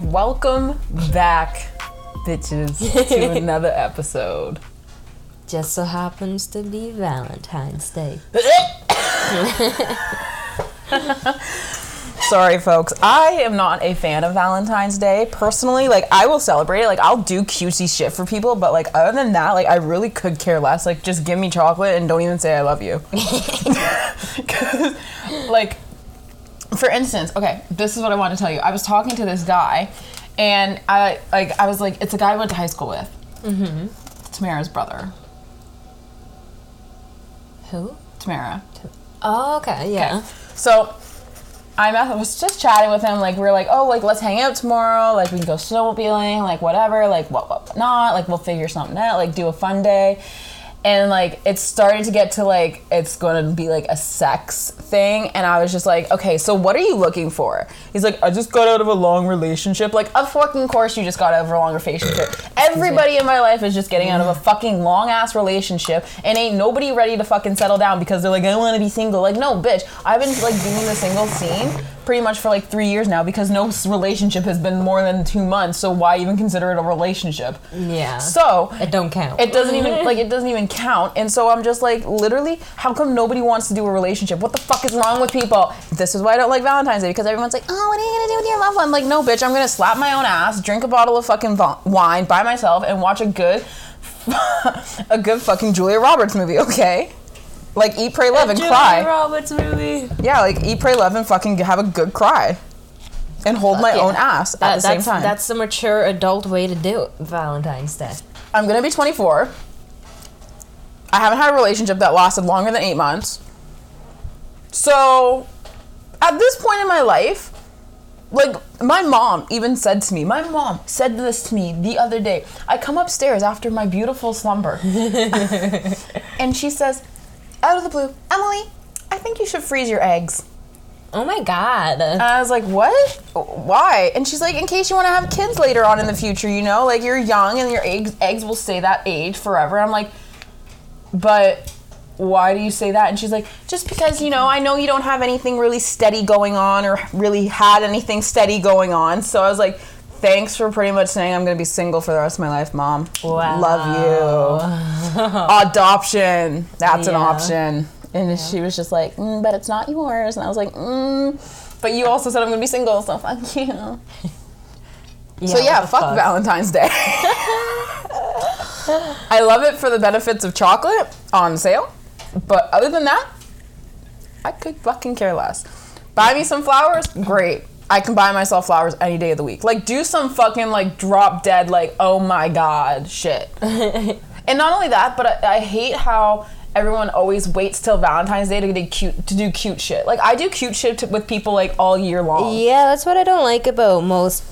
Welcome back, bitches, to another episode. Just so happens to be Valentine's Day. Sorry, folks. I am not a fan of Valentine's Day personally. Like, I will celebrate it. Like, I'll do cutesy shit for people, but like, other than that, like, I really could care less. Like, just give me chocolate and don't even say I love you. like, for instance, okay, this is what I want to tell you. I was talking to this guy, and I like, I was like, it's a guy I went to high school with. Mm-hmm. Tamara's brother. Who? Tamara. Oh, okay, yeah. So I was just chatting with him. Like we are like, oh, like let's hang out tomorrow. Like we can go snowmobiling. Like whatever. Like what, what, what not. Like we'll figure something out. Like do a fun day. And like it started to get to like it's to be like a sex thing, and I was just like, okay, so what are you looking for? He's like, I just got out of a long relationship. Like, of fucking course you just got out of a long relationship. Everybody in my life is just getting out of a fucking long ass relationship, and ain't nobody ready to fucking settle down because they're like, I want to be single. Like, no, bitch, I've been like doing the single scene pretty much for like three years now because no relationship has been more than two months. So why even consider it a relationship? Yeah. So it don't count. it doesn't even like it doesn't even count. And so I'm just like, literally, how come nobody wants to do a relationship? What the fuck is wrong with people? This is why I don't like Valentine's Day because everyone's like, oh, what are you gonna do with your loved one? I'm like, no, bitch, I'm gonna slap my own ass, drink a bottle of fucking vo- wine by myself, and watch a good, a good fucking Julia Roberts movie. Okay. Like eat, pray, love, and Julia cry. Roberts movie. Yeah, like eat, pray, love, and fucking have a good cry, and hold my yeah. own ass at the same that's time. that's the mature adult way to do it, Valentine's Day. I'm gonna be 24. I haven't had a relationship that lasted longer than eight months. So, at this point in my life, like my mom even said to me, my mom said this to me the other day. I come upstairs after my beautiful slumber, and she says, out of the blue, Emily, I think you should freeze your eggs. Oh my god. And I was like, what? Why? And she's like, in case you want to have kids later on in the future, you know, like you're young and your eggs eggs will stay that age forever. I'm like, but why do you say that? And she's like, just because, you know, I know you don't have anything really steady going on or really had anything steady going on. So I was like, thanks for pretty much saying I'm going to be single for the rest of my life, mom. Wow. Love you. Adoption. That's an option. And she was just like, mm, but it's not yours. And I was like, mm, but you also said I'm going to be single, so fuck you. so yeah, the fuck, Valentine's Day. I love it for the benefits of chocolate on sale, but other than that, I could fucking care less. Buy me some flowers, great. I can buy myself flowers any day of the week. Like, do some fucking like drop dead, like oh my god shit. and not only that, but I, I hate how everyone always waits till Valentine's Day to do cute to do cute shit. Like I do cute shit to, with people like all year long. Yeah, that's what I don't like about most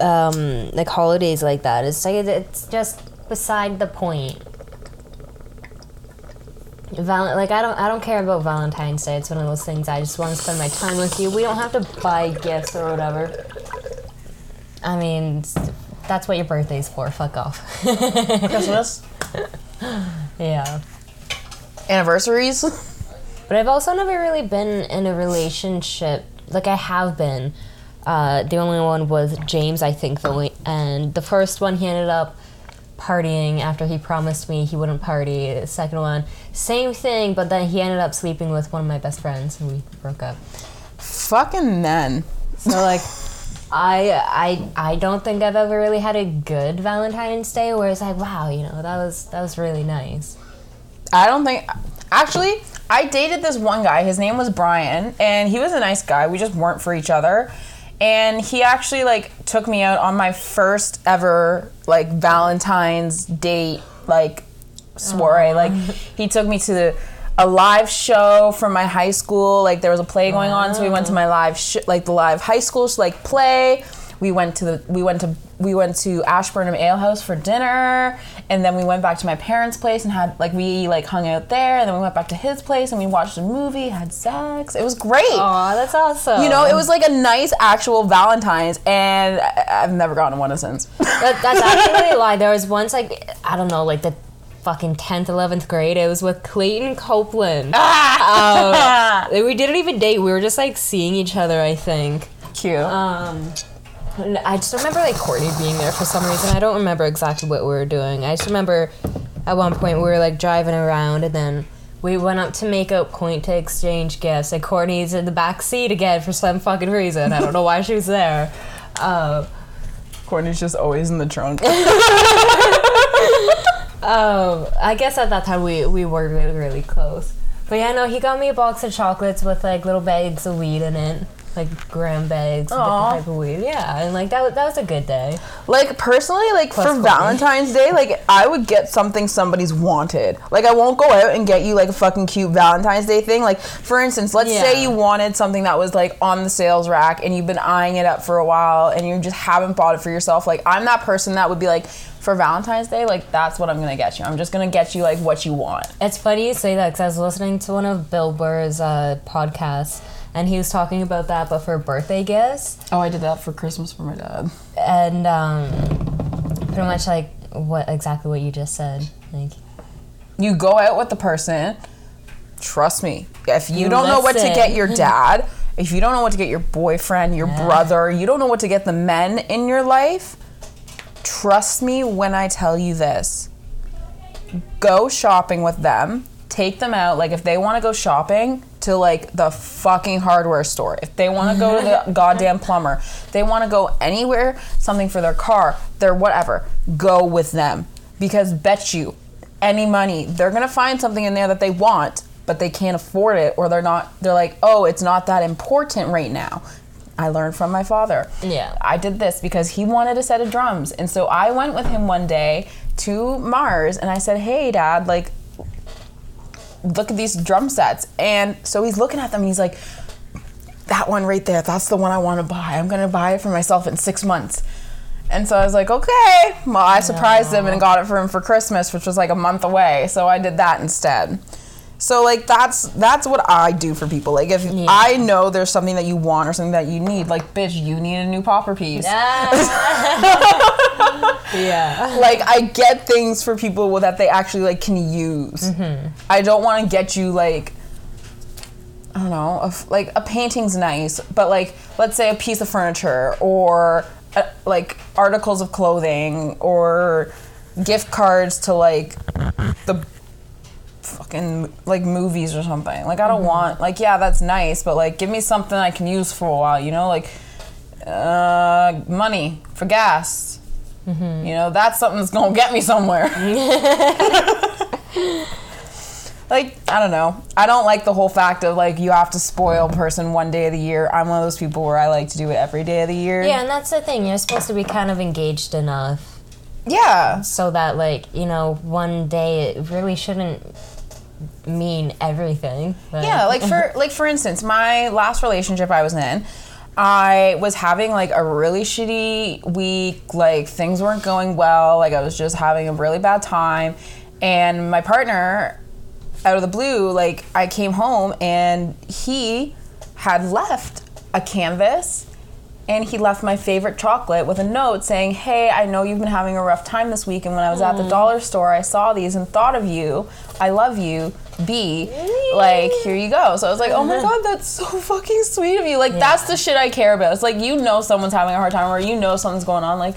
um like holidays like that. It's like it's just beside the point. Val- like I don't I don't care about Valentine's Day. It's one of those things I just want to spend my time with you. We don't have to buy gifts or whatever. I mean, that's what your birthday's for. Fuck off. Christmas, yeah. anniversaries. But I've also never really been in a relationship. Like I have been. Uh, the only one was James, I think, though. And the first one, he ended up partying after he promised me he wouldn't party. The second one, same thing, but then he ended up sleeping with one of my best friends, and we broke up. Fucking men. So like, I I I don't think I've ever really had a good Valentine's Day where it's like, wow, you know, that was that was really nice. I don't think. Actually, I dated this one guy. His name was Brian, and he was a nice guy. We just weren't for each other. And he actually like took me out on my first ever like Valentine's date like soiree. Like he took me to the, a live show from my high school. Like there was a play going on, so we went to my live sh- like the live high school like play. We went to the we went to we went to Ashburnham Ale House for dinner, and then we went back to my parents' place and had like we like hung out there, and then we went back to his place and we watched a movie, had sex. It was great. Aw, that's awesome. You know, it was like a nice actual Valentine's, and I- I've never gotten one since. That, that's actually a lie. There was once like I don't know, like the fucking tenth, eleventh grade. It was with Clayton Copeland. Um, we didn't even date. We were just like seeing each other. I think. Cute. Um, I just remember like Courtney being there for some reason. I don't remember exactly what we were doing. I just remember at one point we were like driving around and then we went up to Makeout Point to exchange gifts and Courtney's in the back seat again for some fucking reason. I don't know why she was there. Uh, Courtney's just always in the trunk. um, I guess at that time we, we were really, really close. But yeah, no, he got me a box of chocolates with like little bags of weed in it. Like gram bags, different type of weed. Yeah, and like that, was- that was a good day. Like personally, like Plus for Courtney. Valentine's Day, like I would get something somebody's wanted. Like I won't go out and get you like a fucking cute Valentine's Day thing. Like for instance, let's Yeah. say you wanted something that was like on the sales rack and you've been eyeing it up for a while and you just haven't bought it for yourself. Like I'm that person that would be like for Valentine's Day, like that's what I'm gonna get you. I'm just gonna get you like what you want. It's funny you say that because I was listening to one of Bill Burr's uh, podcasts, and he was talking about that, but for birthday gifts, Oh, I did that for Christmas for my dad. and um, pretty much like what exactly what you just said. Like, You go out with the person. Trust me. If you, You don't know what to get your dad, if you don't know what to get your boyfriend, your Yeah. brother, you don't know what to get the men in your life, trust me when I tell you this. Go shopping with them. Take them out. Like if they want to go shopping to like the fucking hardware store, if they want to go to the goddamn plumber, they want to go anywhere, something for their car, their whatever, go with them. Because bet you any money, they're gonna find something in there that they want, but they can't afford it, or they're not. They're like, oh, it's not that important right now. I learned from my father. Yeah. I did this because he wanted a set of drums, and so I went with him one day to Mars, and I said, hey, Dad, like, look at these drum sets, and so he's looking at them, and he's like, that one right there, that's the one I want to buy. I'm gonna buy it for myself in six months. And so I was like, okay. Well, I surprised him and got it for him for Christmas, which was like a month away. So I did that instead. So like that's that's what I do for people. Like if I know there's something that you want or something that you need, like bitch, you need a new popper piece. yeah. Like I get things for people that they actually like can use. I don't want to get you like I don't know, a f like a painting's nice, but like let's say a piece of furniture or uh like articles of clothing or gift cards to like the fucking like movies or something. Like I don't want like yeah, that's nice, but like give me something I can use for a while, you know, like uh money for gas. You know, that's something that's gonna get me somewhere. like, I don't know. I don't like the whole fact of like you have to spoil a person one day of the year. I'm one of those people where I like to do it every day of the year. Yeah, and that's the thing. You're supposed to be kind of engaged enough Yeah. so that, like, you know, one day it really shouldn't mean everything. but- Yeah, like for like for instance, my last relationship I was in, I was having like a really shitty week, like things weren't going well, like I was just having a really bad time, and my partner out of the blue, like I came home and he had left a canvas and he left my favorite chocolate with a note saying, Hey, I know you've been having a rough time this week, and when I was at the mm. dollar store, I saw these and thought of you. I love you. B, like, here you go. So I was like, Oh my God, that's so fucking sweet of you. Like, that's the shit I care about. It's like, you know, someone's having a hard time, or you know, something's going on. Like,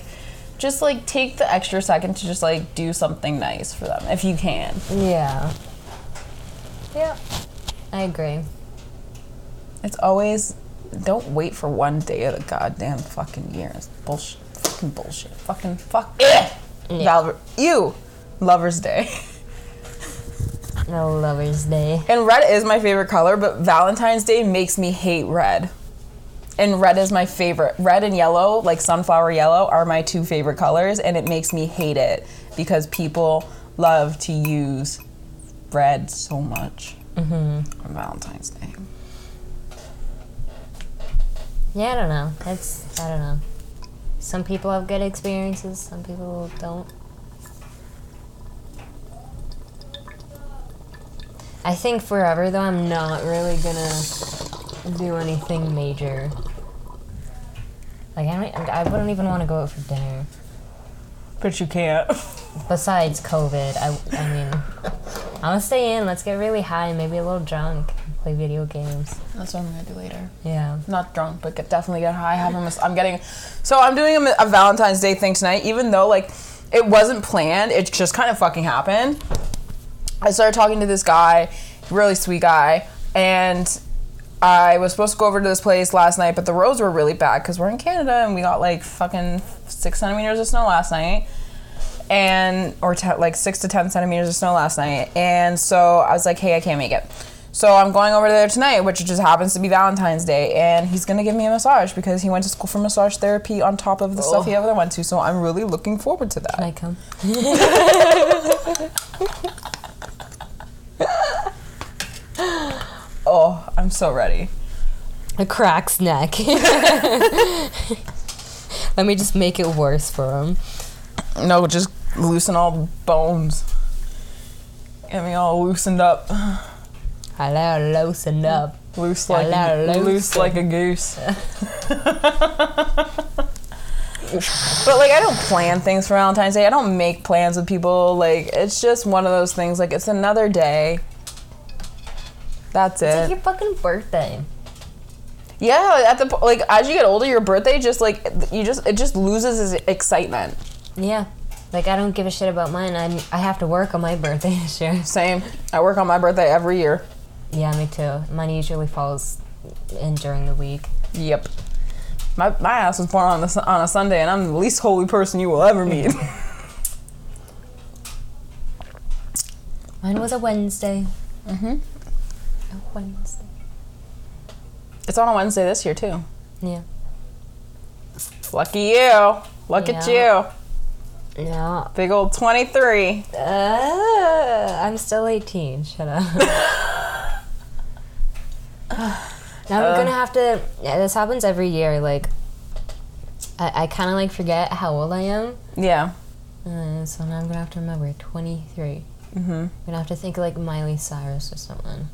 just like take the extra second to just like do something nice for them if you can. Yeah. Yeah. I agree. It's always don't wait for one day of the goddamn fucking year. It's bullshit. Fucking bullshit. Fucking fuck. Eh. Val- you. Lover's Day. No Lover's Day. And red is my favorite color, but Valentine's Day makes me hate red. And red is my favorite. Red and yellow, like sunflower yellow, are my two favorite colors, and it makes me hate it because people love to use red so much mm-hmm. on Valentine's Day. Yeah, I don't know. It's I don't know. Some people have good experiences, some people don't. I think forever though I'm not really gonna do anything major. Like I don't, I wouldn't even want to go out for dinner. But you can't. Besides COVID, I I mean I'm gonna stay in. Let's get really high, and maybe a little drunk, play video games. That's what I'm gonna do later. Yeah. Not drunk, but get, definitely get high. Have a mas- I'm getting, so I'm doing a, a Valentine's Day thing tonight. Even though like it wasn't planned, it just kind of fucking happened. I started talking to this guy, really sweet guy, and I was supposed to go over to this place last night, but the roads were really bad because we're in Canada and we got like fucking six centimeters of snow last night, and or te- like six to ten centimeters of snow last night, and so I was like, hey, I can't make it. So I'm going over there tonight, which just happens to be Valentine's Day, and he's gonna give me a massage because he went to school for massage therapy on top of the stuff he oh. ever went to. So I'm really looking forward to that. Can I come? Oh, I'm so ready. A crack's neck. Let me just make it worse for him. No, just loosen all the bones. Get me all loosened up. Hello, loosen up. Loose like Hello, loose loosen. like a goose. but like I don't plan things for Valentine's Day. I don't make plans with people. Like it's just one of those things. Like it's another day. That's It's like it. your fucking birthday. Yeah, at the like as you get older, your birthday just like you just it just loses its excitement. Yeah. Like I don't give a shit about mine. I I have to work on my birthday this year. Same. I work on my birthday every year. Yeah, me too. Mine usually falls in during the week. Yep. My, my ass was born on, the, on a Sunday, and I'm the least holy person you will ever meet. Mine was a Wednesday. Mm-hmm. Wednesday. it's on a Wednesday this year, too. Yeah. Lucky you. Look at you. No. Big old 23. Uh, I'm still 18. Shut up. now I'm gonna have to. Yeah, this happens every year. Like, I, I kind of like forget how old I am. Yeah. Uh, so now I'm gonna have to remember 23. Mm-hmm. I'm gonna have to think like Miley Cyrus or something.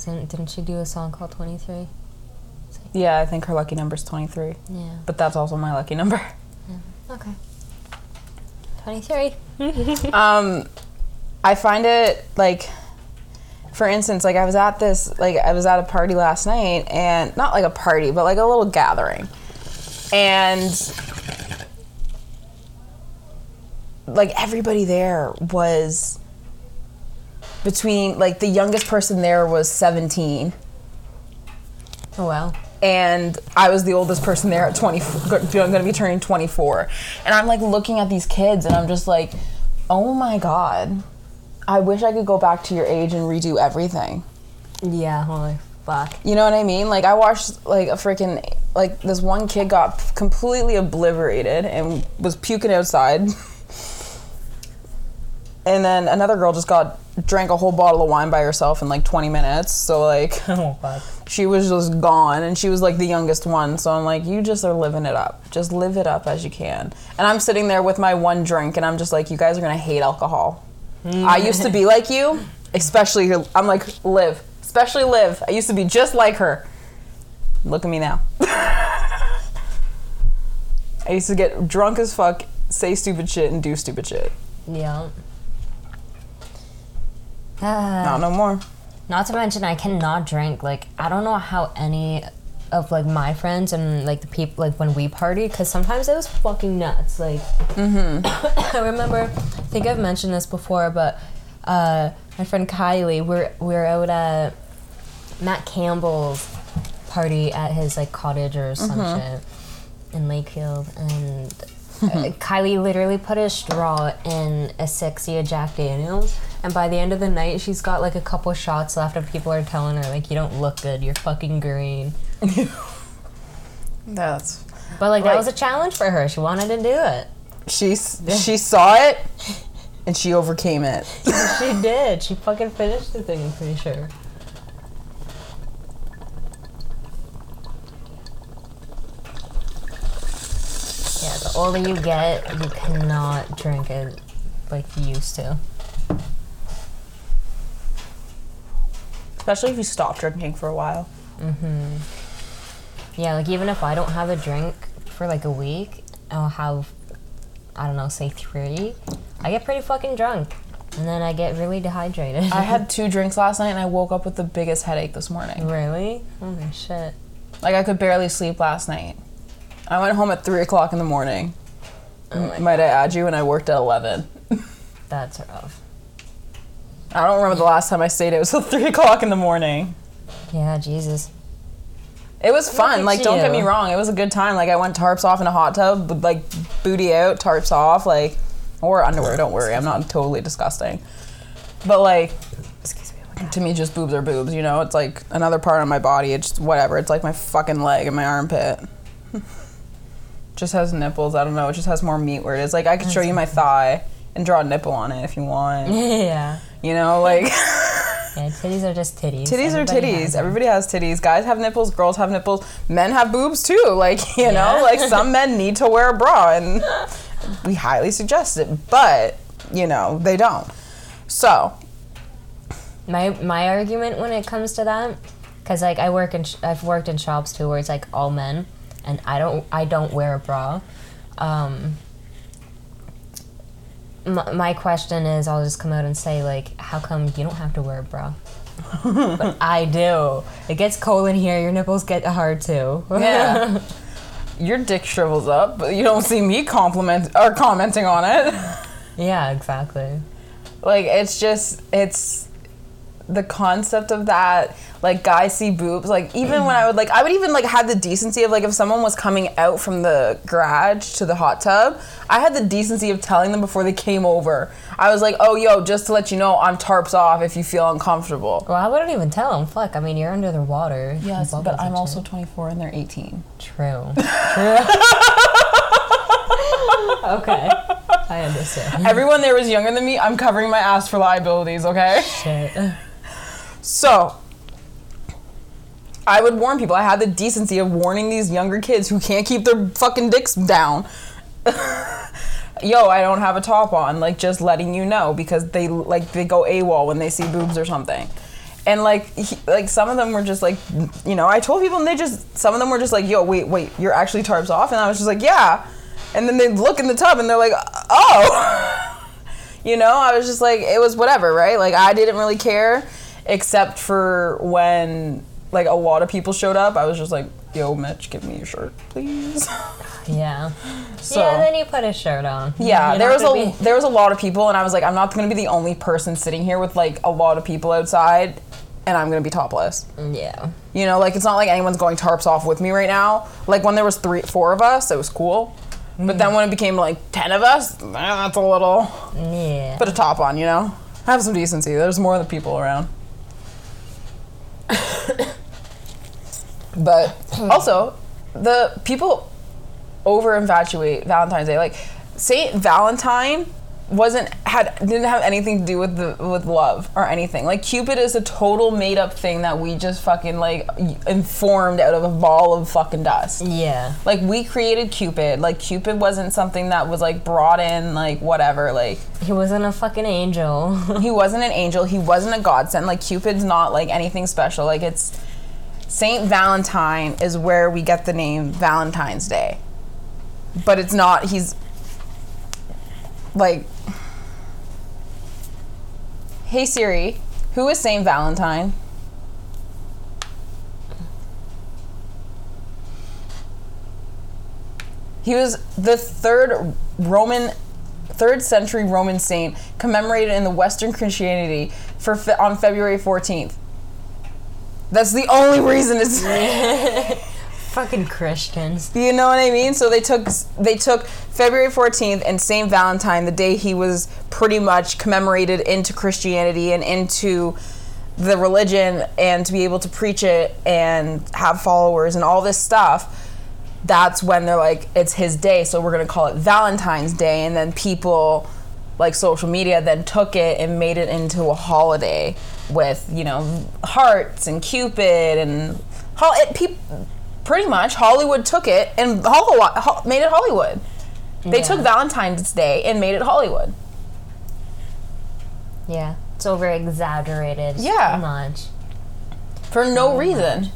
So, didn't she do a song called 23? Yeah, I think her lucky number is 23. Yeah. But that's also my lucky number. Okay. 23. um, I find it like, for instance, like I was at this, like I was at a party last night, and not like a party, but like a little gathering, and like everybody there was between like the youngest person there was 17 Oh well. and I was the oldest person there at 20, going to be turning 24. And I'm like looking at these kids and I'm just like, oh my God, I wish I could go back to your age and redo everything. Yeah. Holy fuck. You know what I mean? Like I watched like a freaking, like this one kid got completely obliterated and was puking outside. And then another girl just got drank a whole bottle of wine by herself in like 20 minutes. So like Oh fuck. she was just gone and she was like the youngest one. So i'm like you just are living it up. Just live it up as you can. And i'm sitting there with my one drink and i'm just like you guys are gonna hate alcohol. I hmm. used to be like you especially i'm like live. Especially live. I used to be just like her. Look at me now. I used to get drunk as fuck say stupid shit and do stupid shit. Yeah. Uh, not no more Not to mention, I cannot drink. Like, I don't know how any of like my friends and like the people like when we party because sometimes it was fucking nuts. Like, mm-hmm. I remember. I think I've mentioned this before, but uh, my friend Kylie, we're we're out at Matt Campbell's party at his like cottage or some shit in Lakefield, and uh, Kylie literally put a straw in a sexy Jack Daniels, and by the end of the night, she's got like a couple shots left, and people are telling her like, "You don't look good. You're fucking green." that's But like that was a challenge for her. She wanted to do it. she she saw it and she overcame it She did. She fucking finished the thing. I'm pretty sure. Yeah, the older you get, you cannot drink it like you used to. Especially if you stop drinking for a while Mm-hmm. Yeah, like even if I don't have a drink for like a week, I'll have, I don't know, say three. I get pretty fucking drunk. and then I get really dehydrated. I had two drinks last night and I woke up with the biggest headache this morning. really? Holy shit. Like I could barely sleep last night. I went home at three o'clock in the morning. M- Might I add you? And I worked at eleven. That's rough. I don't remember the last time I stayed. It was till three o'clock in the morning. Yeah, Jesus. It was fun. Like, don't get me wrong. It was a good time. Like, I went tarps off in a hot tub with like booty out, tarps off, like, or underwear. Don't worry, I'm not totally disgusting. But like, Excuse me. Oh to me, just boobs are boobs. You know, it's like another part of my body. It's just whatever. It's like my fucking leg and my armpit. just has nipples. I don't know. It just has more meat where it is. Like, I could show you my thigh and draw a nipple on it if you want. yeah. You know, like. Yeah, titties are just titties. Titties are titties. has. Everybody has titties. Guys have nipples. Girls have nipples. Men have boobs too. Like you know, like some men need to wear a bra, and we highly suggest it. But you know, they don't. So My my argument when it comes to that, because like I work in sh- I've worked in shops too where it's like all men, and I don't I don't wear a bra. Um, my, my question is, I'll just come out and say like, how come you don't have to wear a bra? but I do. It gets cold in here. Your nipples get hard too. yeah, your dick shrivels up, but you don't see me compliment or commenting on it. yeah, exactly. like it's just it's the concept of that like guys see boobs like even when i would like i would even like have the decency of like if someone was coming out from the garage to the hot tub i had the decency of telling them before they came over i was like oh yo just to let you know i'm tarps off if you feel uncomfortable Well, I wouldn't even tell them. Fuck. I mean, you're under the water. yes Bubbles but i'm also shit. 24 and they're 18 True. True. okay. I understand. everyone there was younger than me i'm covering my ass for liabilities okay Shit. So, I would warn people. I had the decency of warning these younger kids who can't keep their fucking dicks down. Yo, I don't have a top on. Like, just letting you know because they like they go AWOL when they see boobs or something. And like, he, like some of them were just like, you know, I told people and they just some of them were just like, yo, wait, wait, you're actually tarps off, and I was just like, yeah. And then they look in the tub and they're like, oh. you know, I was just like, it was whatever, right? Like, I didn't really care, except for when like a lot of people showed up. I was just like, yo, Mitch, give me your shirt, please. Yeah. So- yeah, then you put a shirt on. Yeah, You there was a to there was a lot of people, and I was like, I'm not gonna be the only person sitting here with like a lot of people outside, and I'm gonna be topless. Yeah. You know, like it's not like anyone's going tarps off with me right now. Like when there was three, four of us, it was cool. But then mm. when it became like ten of us, that's a little. Yeah. Put a top on, you know. Have some decency. There's more of the people around. but also, the people over infatuate Valentine's Day. Like Saint Valentine wasn't had didn't have anything to do with the with love or anything. Like Cupid is a total made up thing that we just fucking like informed out of a ball of fucking dust. yeah. Like we created Cupid. Like Cupid wasn't something that was like brought in like whatever. Like He wasn't a fucking angel. he wasn't an angel. He wasn't a godsend. Like Cupid's not like anything special. Like it's Saint Valentine is where we get the name Valentine's Day. But it's not. He's like, hey Siri, who is Saint Valentine? He was the third Roman, third century Roman saint commemorated in the Western Christianity for on February 14th. That's the only reason it's. fucking Christians. You know what I mean? So they took they took February 14th and Saint Valentine, the day he was pretty much commemorated into Christianity and into the religion and to be able to preach it and have followers and all this stuff. That's when they're like, it's his day, so we're gonna call it Valentine's Day. And then people, like social media, then took it and made it into a holiday with you know hearts and Cupid and hol- it, peop- pretty much Hollywood took it and Hollywood made it Hollywood. They Yeah. took Valentine's Day and made it Hollywood. Yeah. It's over exaggerated. Yeah. Much. for no reason.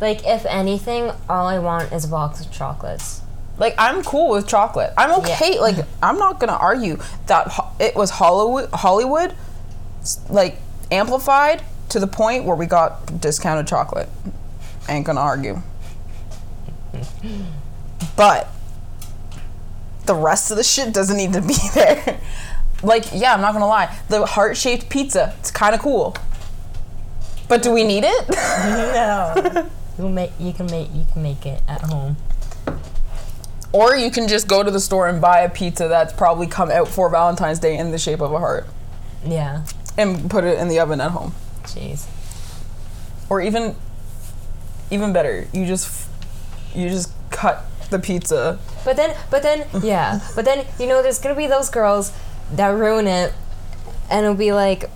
Like, if anything, all I want is a box of chocolates. Like I'm cool with chocolate. I'm okay. Like I'm not gonna argue that ho- it was Hollywood, Hollywood, like amplified to the point where we got discounted chocolate. Ain't gonna argue. But the rest of the shit doesn't need to be there. like yeah, I'm not gonna lie. The heart shaped pizza, it's kind of cool. But do we need it? No. you make you can make you can make it at home. Or you can just go to the store and buy a pizza that's probably come out for Valentine's Day in the shape of a heart Yeah. And put it in the oven at home. Jeez. Or even even better, you just you just cut the pizza. But then, but then, yeah. But then, you know, there's gonna be those girls that ruin it, and it'll be like,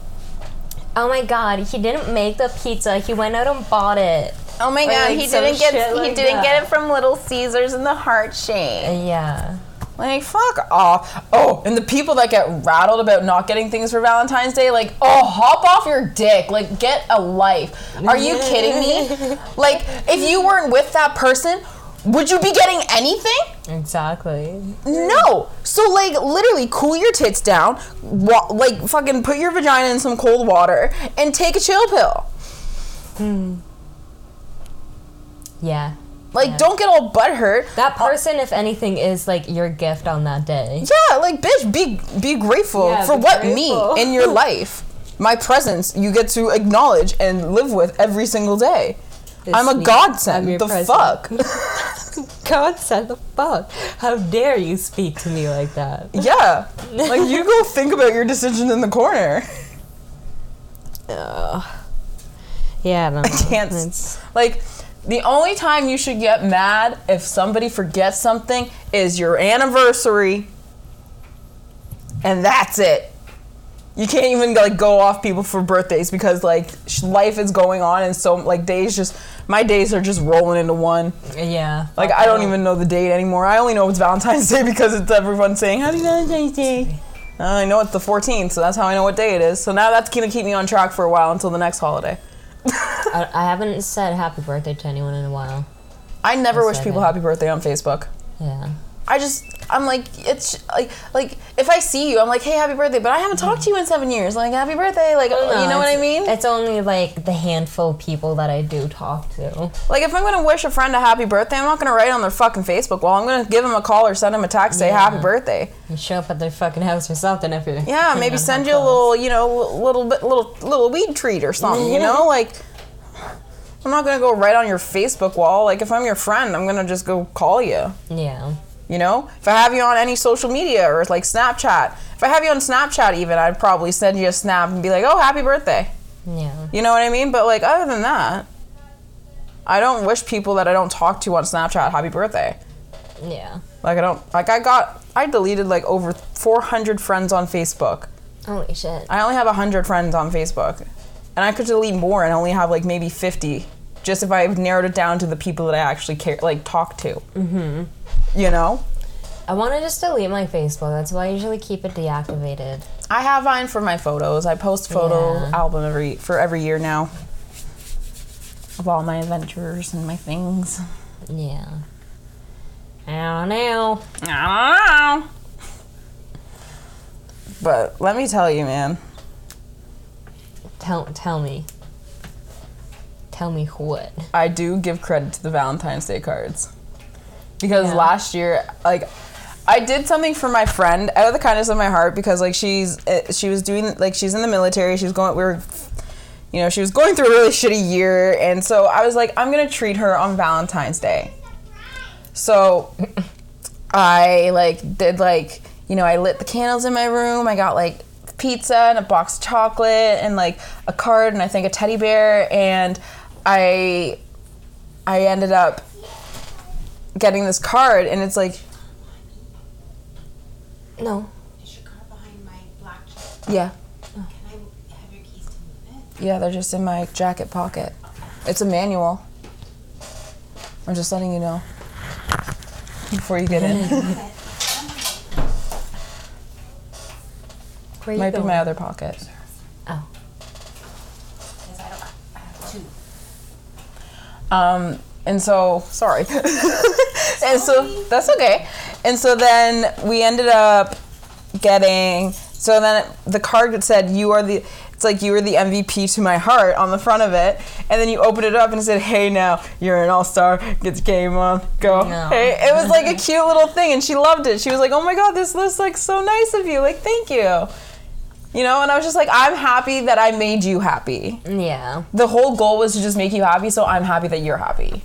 oh my god, he didn't make the pizza. He went out and bought it. Oh my Or, god, like, he didn't get he like didn't that. get it from Little Caesars in the heart shape. Yeah. Like fuck off. Oh, and the people that get rattled about not getting things for Valentine's Day, like, oh, hop off your dick. Like, get a life. Are you kidding me? Like, if you weren't with that person, would you be getting anything? Exactly. No. So like literally cool your tits down, wa- like fucking put your vagina in some cold water and take a chill pill. Hmm. Yeah. Like Yeah. don't get all butthurt. That uh, person, if anything, is like your gift on that day. Yeah, like bitch, be be grateful Yeah, for be what grateful. me in your life. My presence you get to acknowledge and live with every single day. This I'm a godsend. I'm The fuck? godsend the fuck. How dare you speak to me like that? yeah. Like you go think about your decision in the corner. Ugh. Yeah, no. can't s- like the only time you should get mad if somebody forgets something is your anniversary. And that's it. You can't even like go off people for birthdays because like sh- life is going on and so like days just my days are just rolling into one. Yeah. like i don't even know the date anymore. I only know it's valentine's day because it's everyone saying happy valentine's day. I know it's the 14th so that's how i know what day it is. So now that's gonna keep me on track for a while until the next holiday I, I haven't said happy birthday to anyone in a while. I never Yes, wish I people know. happy birthday on Facebook. Yeah. I just, I'm like, it's like, like if I see you, I'm like, hey, happy birthday, but I haven't talked to you in seven years. Like, happy birthday, like, oh, you know what I mean? It's only like the handful of people that I do talk to. Like, if I'm gonna wish a friend a happy birthday, I'm not gonna write on their fucking Facebook wall. I'm gonna give them a call or send them a text, say Yeah. happy birthday. You show up at their fucking house or something if you're. Yeah, maybe send you a little, you know, little bit, little, little weed treat or something. You know, like. I'm not gonna go right on your Facebook wall. Like, if I'm your friend, I'm gonna just go call you. Yeah. You know, if I have you on any social media or like Snapchat, if I have you on Snapchat, even I'd probably send you a snap and be like, "Oh, happy birthday." Yeah. You know what I mean? But like, other than that, I don't wish people that I don't talk to on Snapchat happy birthday. Yeah. Like, I don't like. I got I deleted like over 400 friends on Facebook. Holy shit. I only have 100 friends on Facebook, and I could delete more and only have like maybe 50, just if I narrowed it down to the people that I actually care like talk to. Mm-hmm. You know. I want to just delete my Facebook. That's why I usually keep it deactivated. I have mine for my photos. I post photo Yeah. album every for every year now of all my adventures and my things. Yeah. I don't know. I don't know. But let me tell you, man. Tell tell me. Tell me what. I do give credit to the Valentine's Day cards because Yeah. last year, like, I did something for my friend out of the kindness of my heart because like she's uh, she was doing like she's in the military. She's going. We were, you know, she was going through a really shitty year, and so I was like, I'm gonna treat her on Valentine's Day. So I like did like you know I lit the candles in my room. I got like pizza and a box of chocolate and like a card and I think a teddy bear and I I ended up getting this card and it's like No. Is your car behind my black truck? yeah Can I have your keys to move it? yeah they're just in my jacket pocket. It's a manual. I'm just letting you know before you get in. Where you Might be my other pocket. Oh. Because I don't I have two. Um, and so sorry. and so that's okay. And so then we ended up getting. So then the card said, "You are the." It's like you were the MVP to my heart on the front of it, and then you open it up and it said, "Hey, now you're an all star. Get the game on. Go." No. Hey, it was like a cute little thing, and she loved it. She was like, "Oh my god, this looks like so nice of you. Like, thank you." You know, and I was just like, "I'm happy that I made you happy." Yeah. The whole goal was to just make you happy, so I'm happy that you're happy.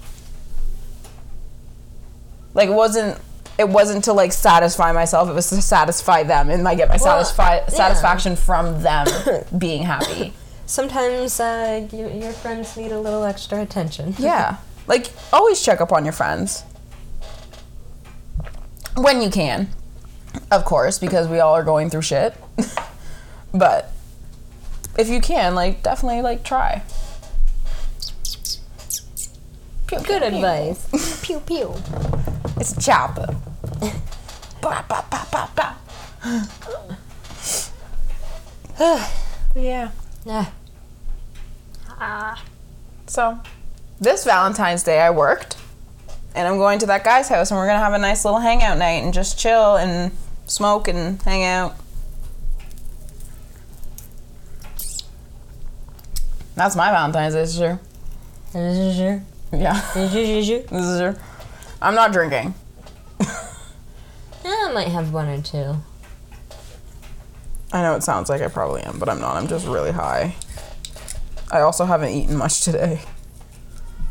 Like it wasn't it wasn't to like satisfy myself, it was to satisfy them and I get my Well, satisfy yeah. satisfaction from them being happy. Sometimes uh, you, your friends need a little extra attention. Yeah. Like always check up on your friends. When you can. Of course, because we all are going through shit. but if you can, like definitely like try. Pew, pew, Good pew. advice. pew pew. It's chopper. ba, ba, ba, ba, ba. yeah. Yeah. Ah. So, this Valentine's Day I worked, and I'm going to that guy's house, and we're gonna have a nice little hangout night and just chill and smoke and hang out. That's my Valentine's Day, sure. Yeah. Yeah, this is sure. I'm not drinking. I might have one or two. I know it sounds like I probably am, but I'm not. I'm just really high. I also haven't eaten much today.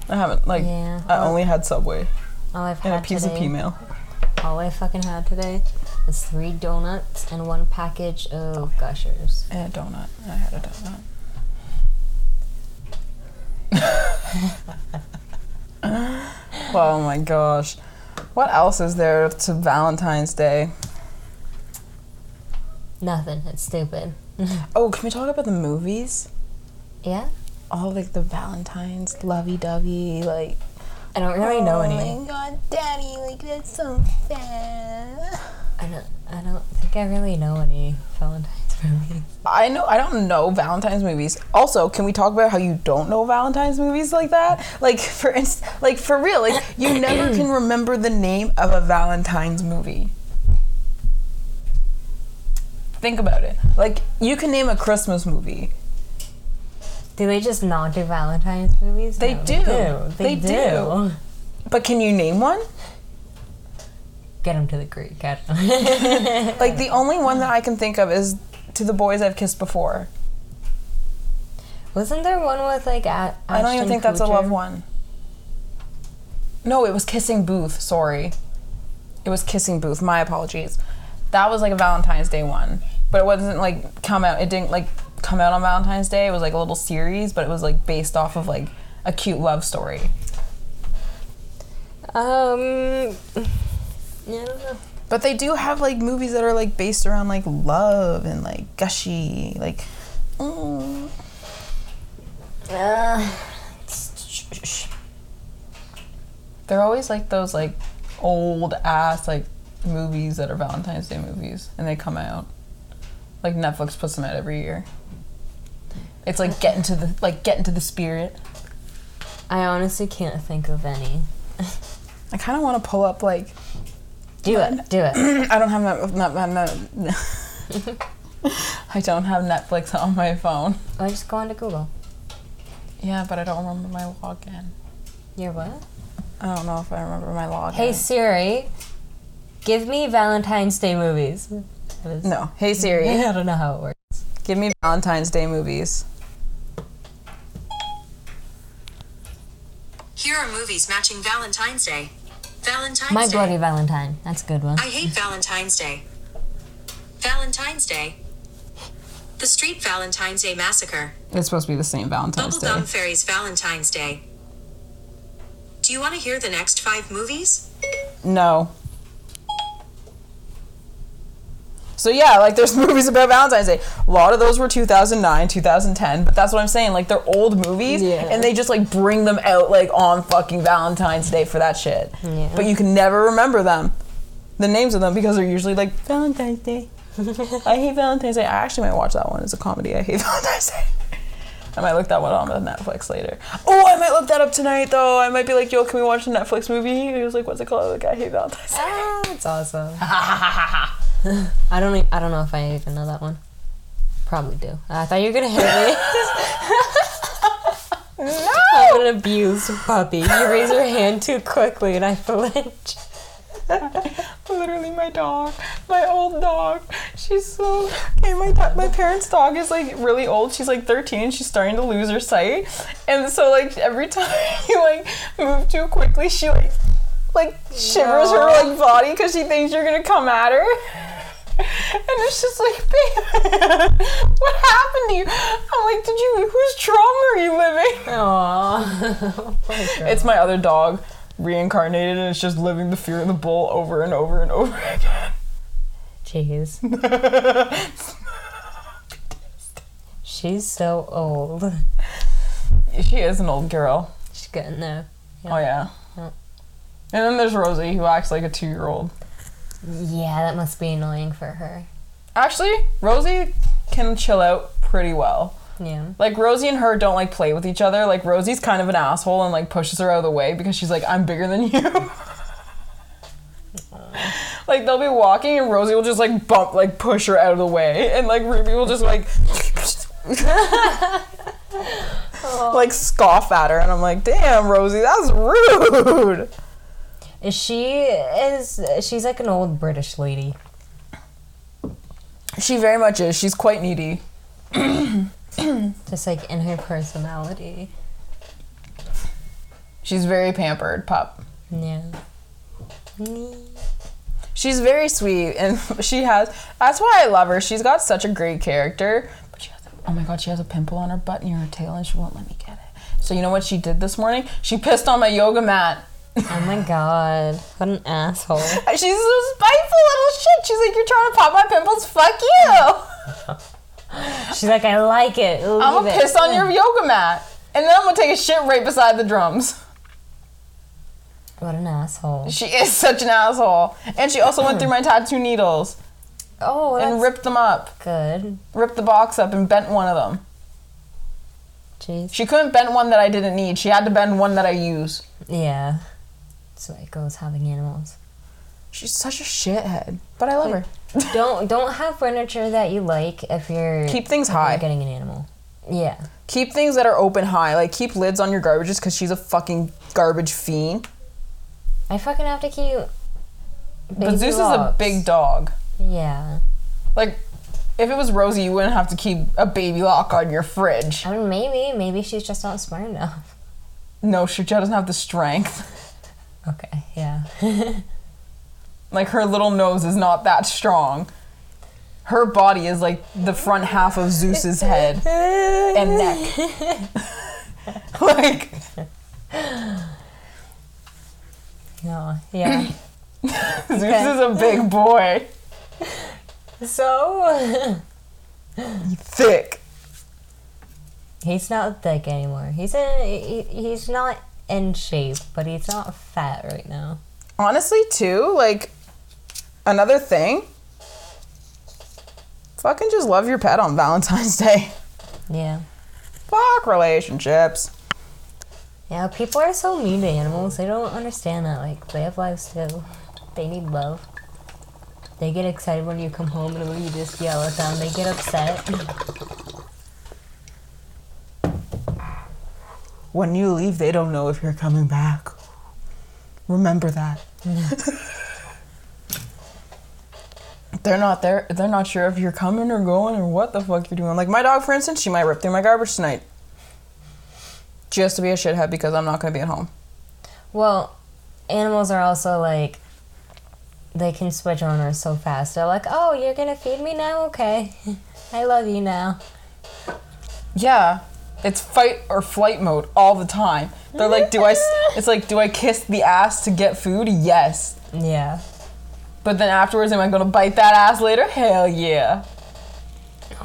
I haven't like Yeah. I only had Subway All I've and had a piece today, of pea meal. all I fucking had today is three donuts and one package of gushers. And a donut. I had a donut. oh my gosh. What else is there to Valentine's Day? Nothing. It's stupid. Oh, can we talk about the movies? yeah. All like the Valentine's lovey-dovey, like I don't really know any. oh my god, daddy, like that's so sad. I don't. I don't think I really know any Valentine's I know I don't know Valentine's movies. Also, can we talk about how you don't know Valentine's movies like that? Like for instance, like for real, like you never can remember the name of a Valentine's movie. Think about it. Like you can name a Christmas movie. Do they just not do Valentine's movies? They No, do. They, They do. do. But can you name one? Get them to the Greek. I don't know. Like the only one that I can think of is To the Boys I've Kissed Before. Wasn't there one with like a- I don't even think that's a Kutcher? love one. No, it was Kissing Booth. Sorry. It was Kissing Booth. My apologies. That was like a Valentine's Day one. But it wasn't like come out, it didn't like come out on Valentine's Day. It was like a little series, but it was like based off of like a cute love story. Um. Yeah, I don't know. But they do have like movies that are like based around like love and like gushy, like. mm. Uh, They're always like those like old ass like movies that are Valentine's Day movies, and they come out. Like Netflix puts them out every year. It's like get into the like get into the spirit. I honestly can't think of any. I kind of want to pull up like Do it. Do it. I don't have net, not, not, not I don't have Netflix on my phone. Or just go onto Google. Yeah, but I don't remember my login. You're what? I don't know if I remember my login. Hey Siri, give me Valentine's Day movies. That is- no. Hey Siri, I don't know how it works. give me Valentine's Day movies. Here are movies matching Valentine's Day. Valentine's My Day. Bloody Valentine. That's a good one. I hate Valentine's Day. Valentine's Day. The Street Valentine's Day Massacre. It's supposed to be the same Valentine's Day. Bubblegum Fairy's Valentine's Day. Do you want to hear the next five movies? No. So yeah, like there's movies about Valentine's Day. A lot of those were 2009, 2010, but that's what I'm saying. Like they're old movies, Yeah. and they just like bring them out like on fucking Valentine's Day for that shit. Yeah. But you can never remember them, the names of them, because they're usually like Valentine's Day. I hate Valentine's Day. I actually might watch that one. It's a comedy. I hate Valentine's Day. I might look that one on the Netflix later. Oh, I might look that up tonight though. I might be like, yo, can we watch a Netflix movie? He was like, what's it called? Like, I hate Valentine's. Day. Ah, that's awesome. I don't. I don't know if I even know that one. Probably do. I thought you were gonna hit me. no. I'm an abused puppy. You raise your hand too quickly, and I flinch. Literally, my dog, my old dog. She's so. Okay, my do- my parents' dog is like really old. She's like 13. She's starting to lose her sight, and so like every time you like move too quickly, she like like shivers her like body because she thinks you're gonna come at her. And it's just like, babe, what happened to you? I'm like, did you? Whose trauma are you living? Aww. It's my other dog reincarnated, and it's just living the fear of the bull over and over and over again. Jeez. She's so old. She is an old girl. She's getting there. Oh yeah. Yeah. And then there's Rosie, who acts like a two-year-old. Yeah, that must be annoying for her. Actually, Rosie can chill out pretty well. Yeah. Like Rosie and her don't like play with each other. Like Rosie's kind of an asshole and like pushes her out of the way because she's like, I'm bigger than you. like they'll be walking and Rosie will just like bump, like push her out of the way, and like Ruby will just like. like scoff at her and I'm like, damn Rosie, that's rude. Is she is she's like an old British lady. She very much is. She's quite needy. Just like in her personality. She's very pampered, pup. Yeah. She's very sweet, and she has. That's why I love her. She's got such a great character. But she has. A, oh my god, she has a pimple on her butt near her tail, and she won't let me get it. So you know what she did this morning? She pissed on my yoga mat. Oh my god. What an asshole. She's a spiteful little shit. She's like, "You're trying to pop my pimples? Fuck you! She's like, I like it. Leave I'm gonna it. piss on your yoga mat, and then I'm gonna take a shit right beside the drums." What an asshole. She is such an asshole, and she also went through my tattoo needles Oh, and ripped them up, good. ripped the box up, and bent one of them. Jeez. She couldn't bend one that I didn't need. She had to bend one that I use. Yeah. Way it goes having animals. She's such a shithead, but I love her. don't don't have furniture that you like if you're Keep things if you're high. getting an animal. Yeah. Keep things that are open high. Like keep lids on your garbages because she's a fucking garbage fiend. I fucking have to keep But baby Zeus is a big dog. Yeah. Like, if it was Rosie, you wouldn't have to keep a baby lock on your fridge. I mean maybe, maybe she's just not smart enough. No, she just doesn't have the strength. Okay, yeah. Like her little nose is not that strong. Her body is like the front half of Zeus's head and neck. like No, yeah. Zeus is a big boy, so thick. he's not thick anymore. He's in he, he's not in shape, but he's not fat right now. Honestly, too, like another thing. Fucking just love your pet on Valentine's Day. Yeah. Fuck relationships. Yeah, people are so mean to animals. They don't understand that. Like, they have lives too. They need love. They get excited when you come home and when you just yell at them. They get upset. When you leave, they don't know if you're coming back. Remember that. they're not there. They're not sure if you're coming or going or what the fuck you're doing. Like my dog, for instance, she might rip through my garbage tonight. Just to be a shithead because I'm not gonna be at home. Well, animals are also like, they can switch owners so fast. They're like, oh, you're gonna feed me now? Okay. I love you now. Yeah, it's fight or flight mode all the time. They're like, do I? s- It's like, do I kiss the ass to get food? Yes. Yeah. But then afterwards, am I gonna bite that ass later? Hell yeah.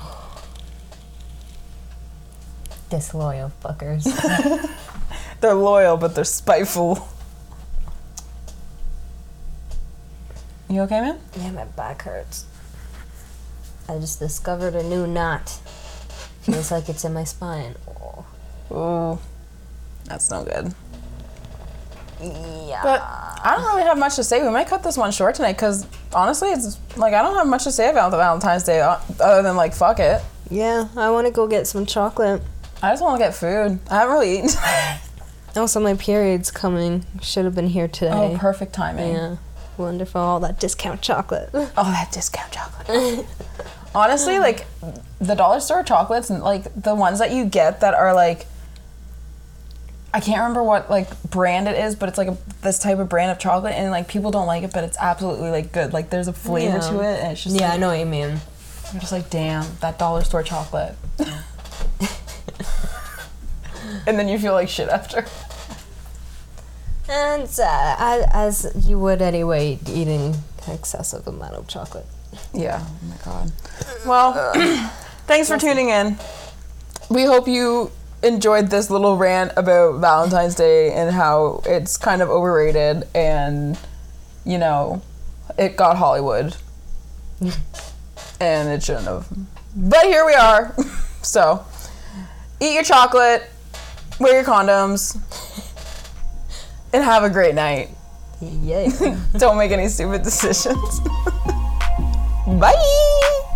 Disloyal fuckers. They're loyal, but they're spiteful. You okay, man? yeah, my back hurts. I just discovered a new knot. Feels like it's in my spine. Oh. Ooh, that's no good. Yeah. But I don't really have much to say. We might cut this one short tonight because honestly, it's like I don't have much to say about the Valentine's Day uh, other than like fuck it. yeah, I want to go get some chocolate. I just want to get food. I haven't really eaten. Also, my period's coming. Should have been here today. oh, perfect timing. Yeah. Wonderful. All that discount chocolate. Oh, that discount chocolate. Honestly, like the dollar store chocolates, and like the ones that you get that are like, I can't remember what like brand it is, but it's like a, this type of brand of chocolate, and like people don't like it, but it's absolutely like good. Like there's a flavor Yeah. to it, and it's just yeah, I know what you mean. I'm just like, damn, that dollar store chocolate. and then you feel like shit after. And uh, as you would anyway, eating excessive amount of chocolate. Yeah. Oh my god. Well, thanks for tuning in. We hope you enjoyed this little rant about Valentine's Day and how it's kind of overrated and you know, it got Hollywood. and it shouldn't have. But here we are. so, eat your chocolate, wear your condoms, and have a great night. Yeah. Don't make any stupid decisions. Bye!